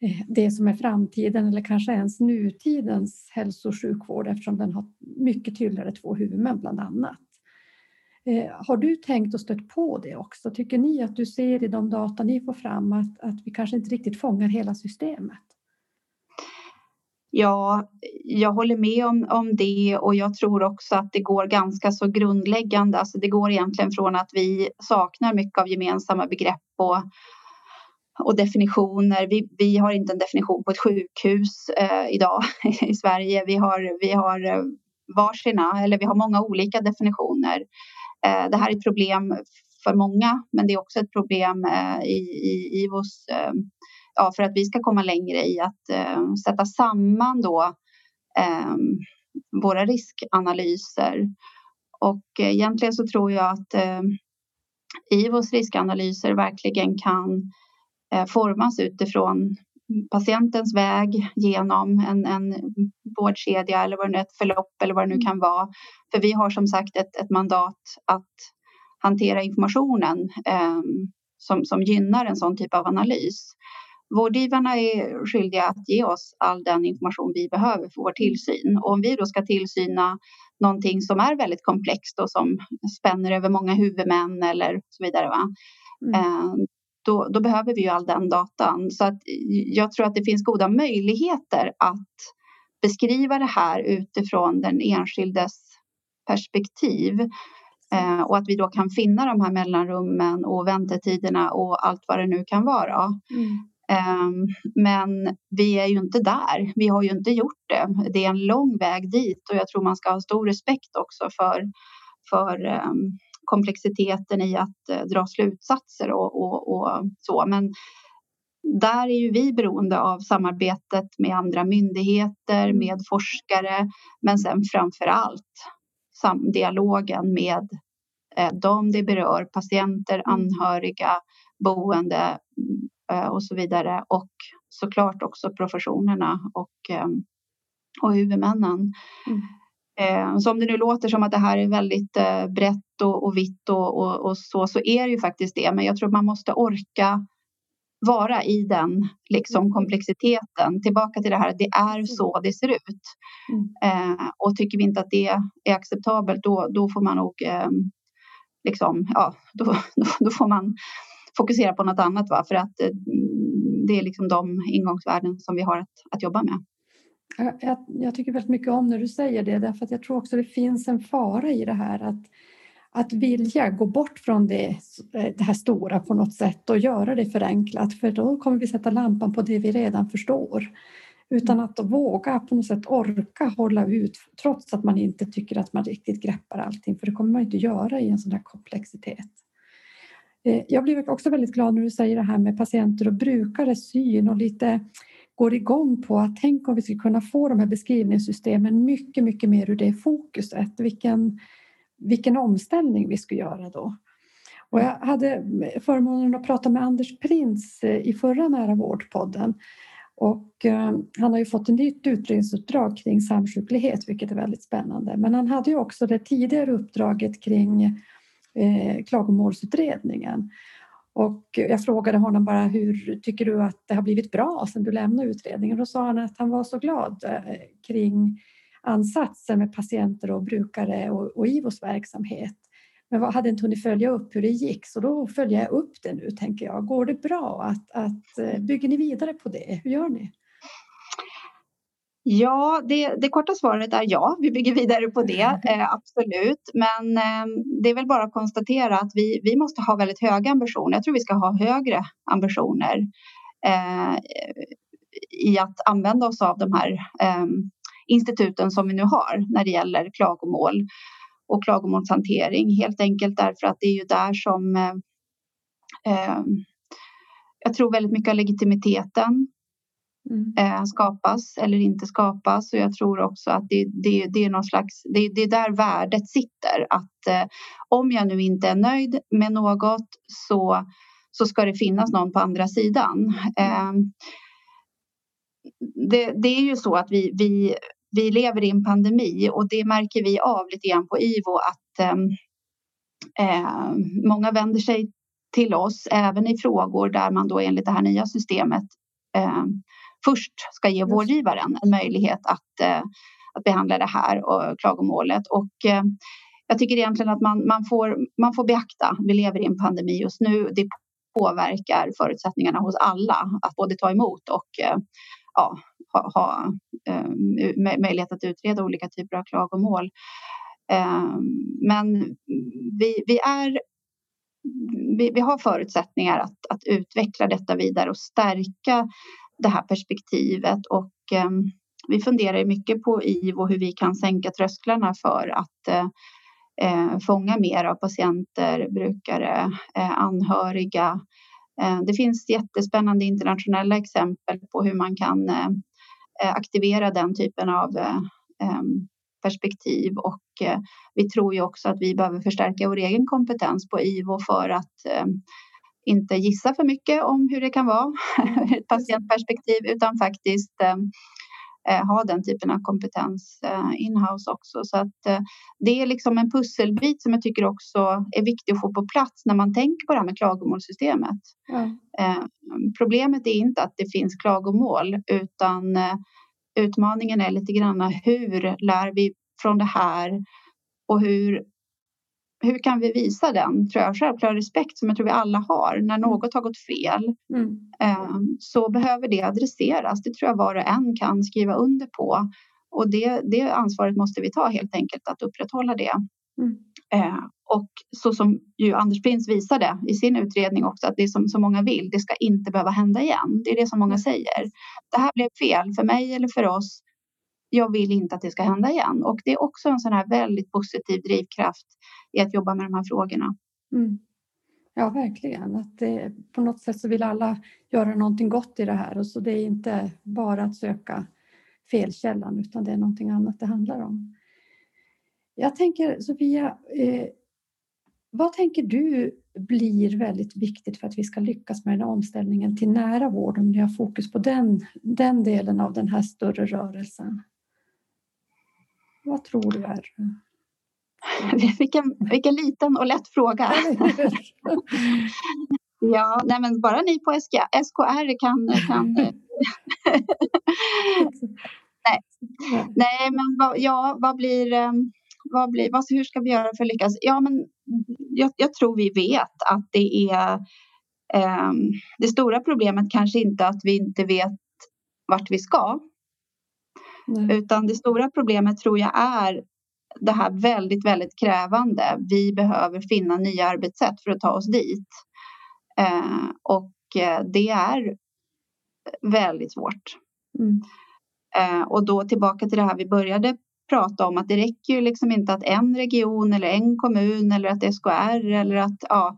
eh, det som är framtiden eller kanske ens nutidens hälso och sjukvård eftersom den har mycket tydligare två huvudmän bland annat. Eh, har du tänkt och stött på det också? Tycker ni att du ser i de data ni får fram att, att vi kanske inte riktigt fångar hela systemet? Ja, jag håller med om, om det och jag tror också att det går ganska så grundläggande. Alltså det går egentligen från att vi saknar mycket av gemensamma begrepp och, och definitioner. Vi, vi har inte en definition på ett sjukhus eh, idag *laughs* i Sverige. Vi har, vi har eh, varsina, eller vi har många olika definitioner. Eh, det här är ett problem för många, men det är också ett problem eh, i, i IVOs eh, ja, för att vi ska komma längre i att eh, sätta samman då eh, våra riskanalyser. Och eh, egentligen så tror jag att eh, IVOs riskanalyser verkligen kan eh, formas utifrån patientens väg genom en, en vårdkedja eller vad det nu är, ett förlopp eller vad det nu kan vara. För vi har som sagt ett, ett mandat att hantera informationen eh, som, som gynnar en sån typ av analys. Vårdgivarna är skyldiga att ge oss all den information vi behöver för vår tillsyn. Och om vi då ska tillsyna någonting som är väldigt komplext och som spänner över många huvudmän eller så vidare. Va? Mm. Eh, då, då, behöver vi ju all den datan. Så att jag tror att det finns goda möjligheter att beskriva det här utifrån den enskildes perspektiv. Eh, och att vi då kan finna de här mellanrummen och väntetiderna och allt vad det nu kan vara. Mm. Ehm, men vi är ju inte där. Vi har ju inte gjort det. Det är en lång väg dit och jag tror man ska ha stor respekt också för, för ehm, komplexiteten i att eh, dra slutsatser och, och, och så. Men där är ju vi beroende av samarbetet med andra myndigheter, mm. med forskare, men sen framför allt dialogen med eh, dem det berör, patienter, mm. anhöriga, boende, Eh, och så vidare. Och såklart också professionerna och, ehm, och huvudmännen. Mm. Eh, så om det nu låter som att det här är väldigt eh, brett och, och vitt och, och, och, så, så är det ju faktiskt det. Men jag tror man måste orka vara i den liksom, mm. komplexiteten. Tillbaka till det här, det är mm. så det ser ut. Mm. Eh, och tycker vi inte att det är acceptabelt, då, då får man nog eh, liksom, ja, då, då, *laughs* då, får man fokusera på något annat va? för att eh, det är liksom de ingångsvärden som vi har att, att jobba med. Jag, jag, tycker väldigt mycket om när du säger det därför att jag tror också det finns en fara i det här att, att vilja gå bort från det, eh, det här stora på något sätt och göra det förenklat för då kommer vi sätta lampan på det vi redan förstår. Utan att våga på något sätt orka hålla ut trots att man inte tycker att man riktigt greppar allting för det kommer man inte göra i en sån här komplexitet. Eh, jag blir också väldigt glad när du säger det här med patienter och brukares syn och lite går igång på att tänk om vi skulle kunna få de här beskrivningssystemen mycket, mycket mer ur det fokuset. Vilken, vilken omställning vi skulle göra då. Och jag hade förmånen att prata med Anders Prins eh, i förra Nära vårdpodden Och eh, han har ju fått ett nytt utredningsuppdrag kring samsjuklighet, vilket är väldigt spännande. Men han hade ju också det tidigare uppdraget kring eh, klagomålsutredningen. Och jag frågade honom bara hur tycker du att det har blivit bra sedan du lämnade utredningen? Då sa han att han var så glad eh, kring ansatsen med patienter och brukare och, och IVOs verksamhet. Men hade inte hunnit följa upp hur det gick så då följer jag upp det nu tänker jag. Går det bra? Att, att, eh, bygger ni vidare på det? Hur gör ni? Ja, det, det, korta svaret är ja, vi bygger vidare på det, *laughs* eh, absolut. Men eh, det är väl bara att konstatera att vi, vi måste ha väldigt höga ambitioner. Jag tror vi ska ha högre ambitioner eh, i att använda oss av de här eh, instituten som vi nu har när det gäller klagomål och klagomålshantering. Helt enkelt därför att det är ju där som eh, eh, jag tror väldigt mycket av legitimiteten mm. eh, skapas eller inte skapas och jag tror också att det, det, det är någon slags, det, det är där värdet sitter att eh, om jag nu inte är nöjd med något så, så ska det finnas någon på andra sidan. Eh, det, det, är ju så att vi, vi, vi lever i en pandemi och det märker vi av lite grann på IVO att eh, många vänder sig till oss även i frågor där man då enligt det här nya systemet eh, först ska ge vårdgivaren en möjlighet att, eh, att behandla det här och klagomålet. Och, eh, jag tycker egentligen att man, man, får, man får beakta, vi lever i en pandemi just nu, det påverkar förutsättningarna hos alla att både ta emot och eh, ja, ha, ha möjlighet att utreda olika typer av klagomål. Men vi, vi är vi, vi, har förutsättningar att, att utveckla detta vidare och stärka det här perspektivet och ehm, vi funderar mycket på IVO hur vi kan sänka trösklarna för att eh, eh fånga mer av patienter, brukare, eh, anhöriga. Eh, det finns jättespännande internationella exempel på hur man kan aktivera den typen av ehm, perspektiv och vi tror ju också att vi behöver förstärka vår egen kompetens på IVO för att inte gissa för mycket om hur det kan vara *laughs* ur ett patientperspektiv utan faktiskt eh, eh, ha den typen av kompetens eh, inhouse också. Så att eh, det är liksom en pusselbit som jag tycker också är viktig att få på plats när man tänker på det här med klagomålssystemet. Mm. problemet är inte att det finns klagomål utan eh, utmaningen är lite grann hur lär vi från det här och hur hur kan vi visa den tror jag, självklara respekt som jag tror vi alla har när mm. något har gått fel mm. Ehm, så behöver det adresseras. Det tror jag var och en kan skriva under på och det, det ansvaret måste vi ta helt enkelt att upprätthålla det. Mm. Ehm, och så som ju Anders Prins visade i sin utredning också att det som så många vill, det ska inte behöva hända igen. Det är det som många säger. Det här blev fel för mig eller för oss jag vill inte att det ska hända igen. Och det är också en sån här väldigt positiv drivkraft i att jobba med de här frågorna. Mm. Ja, verkligen. Att det, på något sätt så vill alla göra någonting gott i det här och så det är inte bara att söka felkällan utan det är någonting annat det handlar om. Jag tänker Sofia, eh, vad tänker du blir väldigt viktigt för att vi ska lyckas med den omställningen till nära vård om ni har fokus på den, den delen av den här större rörelsen? Vad tror du är? *laughs* Vilken, vilken liten och lätt fråga. ja, *laughs* nej men bara ni på SK, SKR kan... kan *laughs* nej. nej, men vad, ja, vad blir... Ehm, vad blir, vad, hur ska vi göra för att lyckas? Ja, men jag, jag tror vi vet att det är... Um, det stora problemet kanske inte att vi inte vet vart vi ska Utan det stora problemet tror jag är det här väldigt, väldigt krävande. Vi behöver finna nya arbetssätt för att ta oss dit. Eh, och eh, det är väldigt svårt. Mm. Eh, och då tillbaka till det här vi började prata om att det räcker ju liksom inte att en region eller en kommun eller att SKR eller att ja,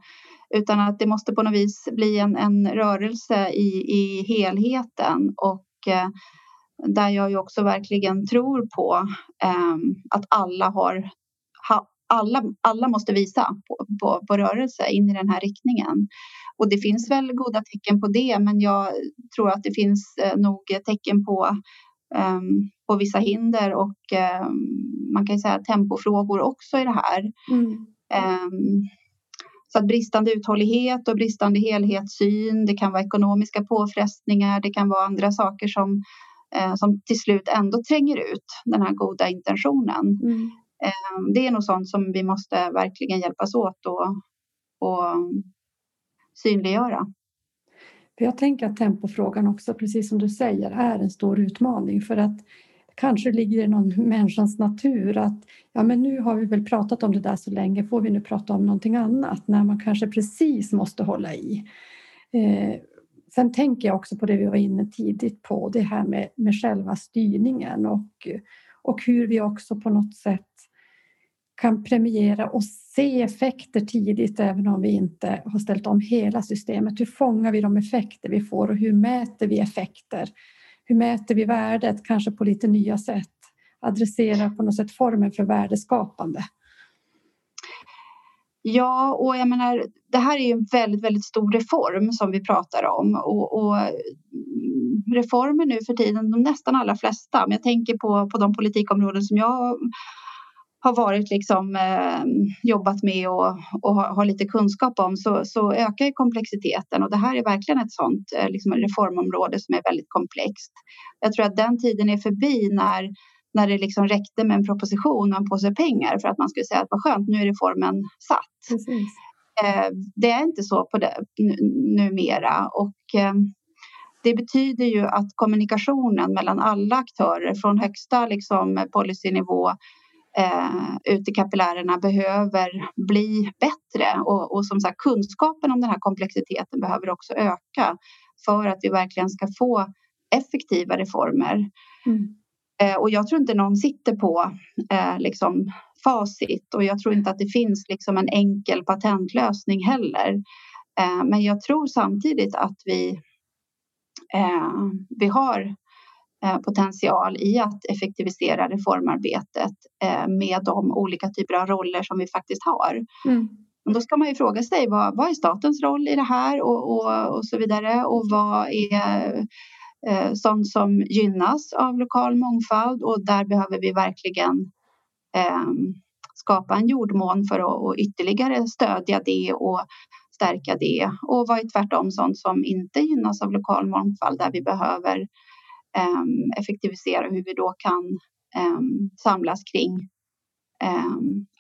utan att det måste på något vis bli en, en rörelse i, i helheten och eh, där jag ju också verkligen tror på eh, att alla har, ha, alla, alla måste visa på, på, på rörelse in i den här riktningen. Och det finns väl goda tecken på det, men jag tror att det finns eh, nog tecken på, um, på vissa hinder och um, man kan säga tempofrågor också i det här. Mm. Um, så att bristande uthållighet och bristande helhetssyn, det kan vara ekonomiska påfrestningar, det kan vara andra saker som, eh, som till slut ändå tränger ut den här goda intentionen. Mm. Eh, det är nog sånt som vi måste verkligen hjälpas åt och, och synliggöra. jag tänker att tempofrågan också, precis som du säger, är en stor utmaning för att kanske ligger i någon människans natur att ja, men nu har vi väl pratat om det där så länge, får vi nu prata om någonting annat när man kanske precis måste hålla i. Eh, sen tänker jag också på det vi var inne tidigt på, det här med, med själva styrningen och, och hur vi också på något sätt kan premiera och se effekter tidigt även om vi inte har ställt om hela systemet. Hur fångar vi de effekter vi får och hur mäter vi effekter? Hur mäter vi värdet, kanske på lite nya sätt? Adressera på något sätt formen för värdeskapande. Ja, och jag menar, det här är ju en väldigt, väldigt stor reform som vi pratar om och, och reformer nu för tiden, de nästan allra flesta, men jag tänker på, på de politikområden som jag har varit liksom, eh, jobbat med och, och har, har, lite kunskap om så, så ökar komplexiteten och det här är verkligen ett sånt eh, liksom reformområde som är väldigt komplext. Jag tror att den tiden är förbi när, när det liksom räckte med en proposition och en påse pengar för att man skulle säga att vad skönt, nu är reformen satt. Eh, det är inte så på det, numera och eh, det betyder ju att kommunikationen mellan alla aktörer från högsta liksom, policynivå eh, ute i kapillärerna behöver bli bättre och, och som sagt kunskapen om den här komplexiteten behöver också öka för att vi verkligen ska få effektiva reformer. Mm. Eh, och jag tror inte någon sitter på eh, liksom facit och jag tror inte att det finns liksom en enkel patentlösning heller. Eh, men jag tror samtidigt att vi, vi har potential i att effektivisera reformarbetet med de olika typer av roller som vi faktiskt har. Mm. då ska man ju fråga sig vad, vad är statens roll i det här och, och, och så vidare och vad är sånt som gynnas av lokal mångfald och där behöver vi verkligen eh, skapa en jordmån för att ytterligare stödja det och stärka det och vad är tvärtom sånt som inte gynnas av lokal mångfald där vi behöver um, effektivisera hur vi då kan samlas kring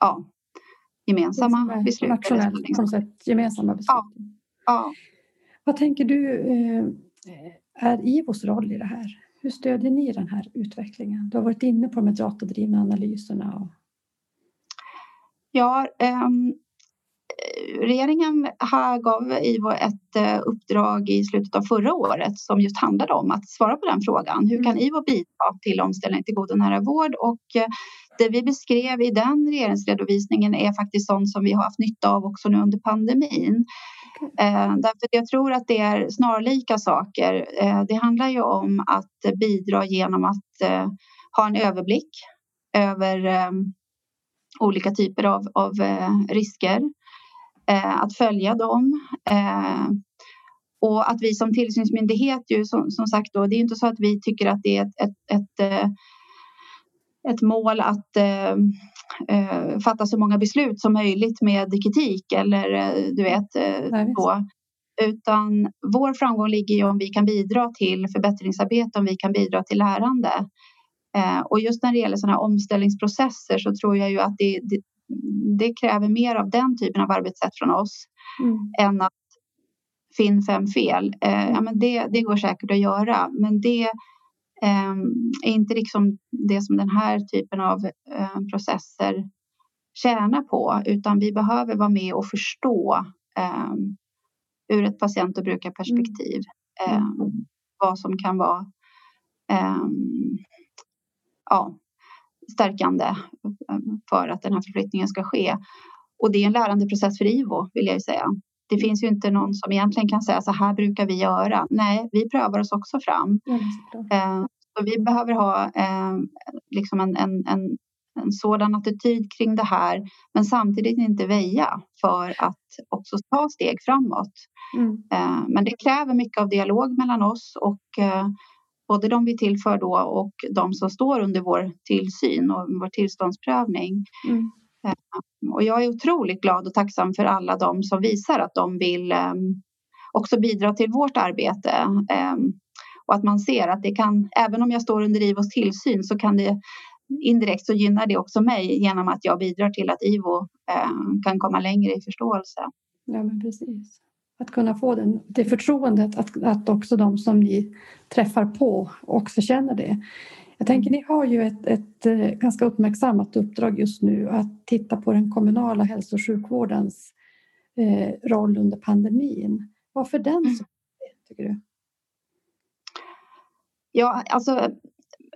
ja, gemensamma beslut. Nationellt gemensamma beslut. Ja. ja. Vad tänker du eh, är IVOs roll i det här? Hur stödjer ni den här utvecklingen? Du har varit inne på de datadrivna analyserna. Och... Ja, um, regeringen gav IVO ett eh, uppdrag i slutet av förra året som just handlade om att svara på den frågan. Hur kan mm. IVO bidra till omställning till god och nära vård? Och eh, det vi beskrev i den regeringsredovisningen är faktiskt sånt som vi har haft nytta av också nu under pandemin. Eh, därför jag tror att det är snarlika saker. Eh, det handlar ju om att bidra genom att eh, ha en överblick över eh, olika typer av, av risker Eh, att följa dem. Eh, och att vi som tillsynsmyndighet ju som, som sagt då, det är inte så att vi tycker att det är ett, ett, ett, ett mål att äh, fatta så många beslut som möjligt med kritik eller du vet så. Utan vår framgång ligger ju om vi kan bidra till förbättringsarbete, om vi kan bidra till lärande. Eh, och just när det gäller sådana omställningsprocesser så tror jag ju att det, det, det kräver mer av den typen av arbetssätt från oss mm. än att finn fem fel. Eh, ja, men det, det går säkert att göra, men det eh, är inte liksom det som den här typen av eh, processer tjänar på, utan vi behöver vara med och förstå eh, ur ett patient och brukarperspektiv mm. Ehm, vad som kan vara ehm, ja, stärkande eh, för att den här förflyttningen ska ske. Och det är en lärandeprocess för IVO vill jag säga. Det finns ju inte någon som egentligen kan säga så här brukar vi göra. Nej, vi prövar oss också fram. Mm. så vi behöver ha eh, liksom en, en, en, en sådan attityd kring det här men samtidigt inte väja för att också ta steg framåt. Mm. Eh, men det kräver mycket av dialog mellan oss och både de vi tillför då och de som står under vår tillsyn och vår tillståndsprövning. Mm. Ehm, och jag är otroligt glad och tacksam för alla de som visar att de vill ehm, också bidra till vårt arbete. Ehm, och att man ser att det kan, även om jag står under IVOs tillsyn så kan det indirekt så gynnar det också mig genom att jag bidrar till att IVO kan komma längre i förståelse. Ja, men precis. Att kunna få den, det förtroendet att, att också de som ni träffar på också känner det. Jag tänker ni har ju ett, ett, eh, ganska uppmärksammat uppdrag just nu att titta på den kommunala hälso och sjukvårdens eh, roll under pandemin. Varför den mm. så tycker du? Ja, alltså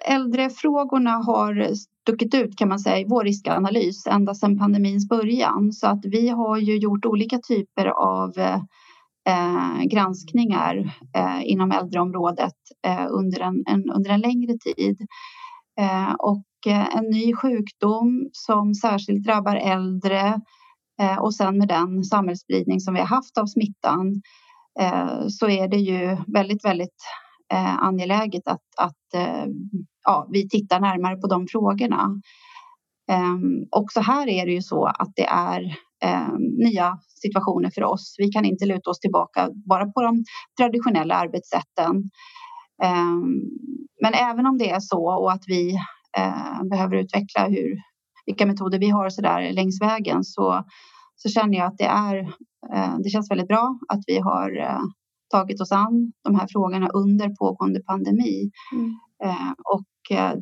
äldrefrågorna har stuckit ut kan man säga i vår riskanalys ända sedan pandemins början så att vi har ju gjort olika typer av eh, granskningar eh, inom äldreområdet eh, under, en, en, under en längre tid. Eh, och eh, en ny sjukdom som särskilt drabbar äldre eh, och sen med den samhällsspridning som vi har haft av smittan eh, så är det ju väldigt, väldigt eh, angeläget att, att ja, vi tittar närmare på de frågorna. Ehm, också här är det ju så att det är eh, nya situationer för oss. Vi kan inte luta oss tillbaka bara på de traditionella arbetssätten. Eh, men även om det är så och att vi eh, behöver utveckla hur, vilka metoder vi har så där längs vägen så, så känner jag att det, är, eh, det känns väldigt bra att vi har eh, tagit oss an de här frågorna under pågående pandemi. Mm. Eh, och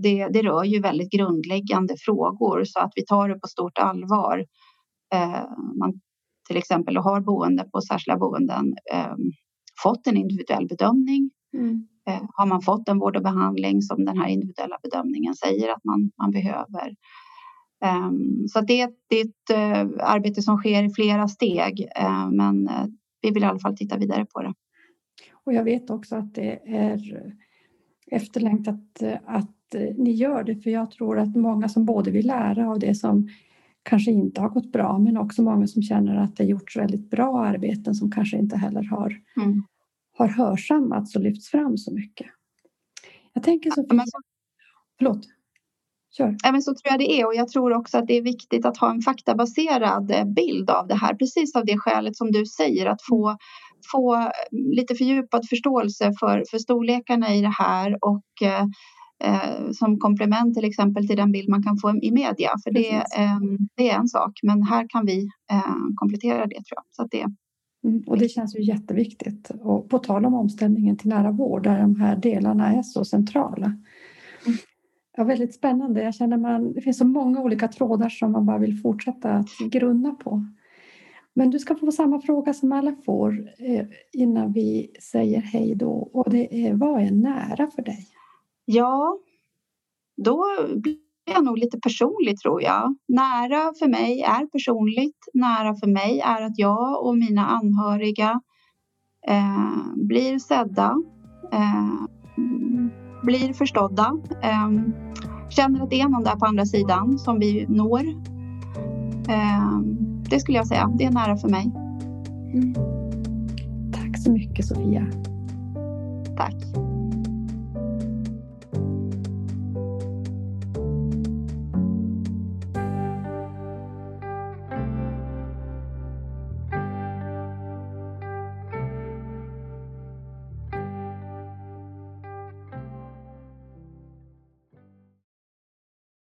det, det rör ju väldigt grundläggande frågor så att vi tar det på stort allvar Eh, man till exempel har boende på särskilda boenden ehm, fått en individuell bedömning. Mm. Eh, har man fått en vård och behandling som den här individuella bedömningen säger att man, man behöver. Ehm, så det, det är ett eh, arbete som sker i flera steg men vi vill i alla fall titta vidare på det. Och jag vet också att det är efterlängtat att ni gör det för jag tror att många som både vill lära av det som kanske inte har gått bra men också många som känner att det gjorts väldigt bra arbeten som kanske inte heller har, mm. har hörsammats och lyfts fram så mycket. Jag tänker så... Ja, så förlåt. Kör. Ja, men så tror jag det är och jag tror också att det är viktigt att ha en faktabaserad eh, bild av det här. Precis av det skälet som du säger att få, få lite fördjupad förståelse för, för storlekarna i det här och eh, som komplement till exempel till den bild man kan få i media. För det, eh, det är en sak, men här kan vi eh, komplettera det tror jag. Så det, mm, och det känns ju jätteviktigt. Och på tal om omställningen till nära vård där de här delarna är så centrala. Mm. Ja, väldigt spännande. Jag känner man, det finns så många olika trådar som man bara vill fortsätta att grunna på. Men du ska få samma fråga som alla får eh, innan vi säger hej då. Och det är, vad är nära för dig? Ja, då blir jag nog lite personlig tror jag. Nära för mig är personligt. Nära för mig är att jag och mina anhöriga eh, blir sedda, eh, blir förstådda, eh, känner att det är någon där på andra sidan som vi når. Eh, det skulle jag säga, det är nära för mig. Mm. Tack så mycket Sofia. Tack.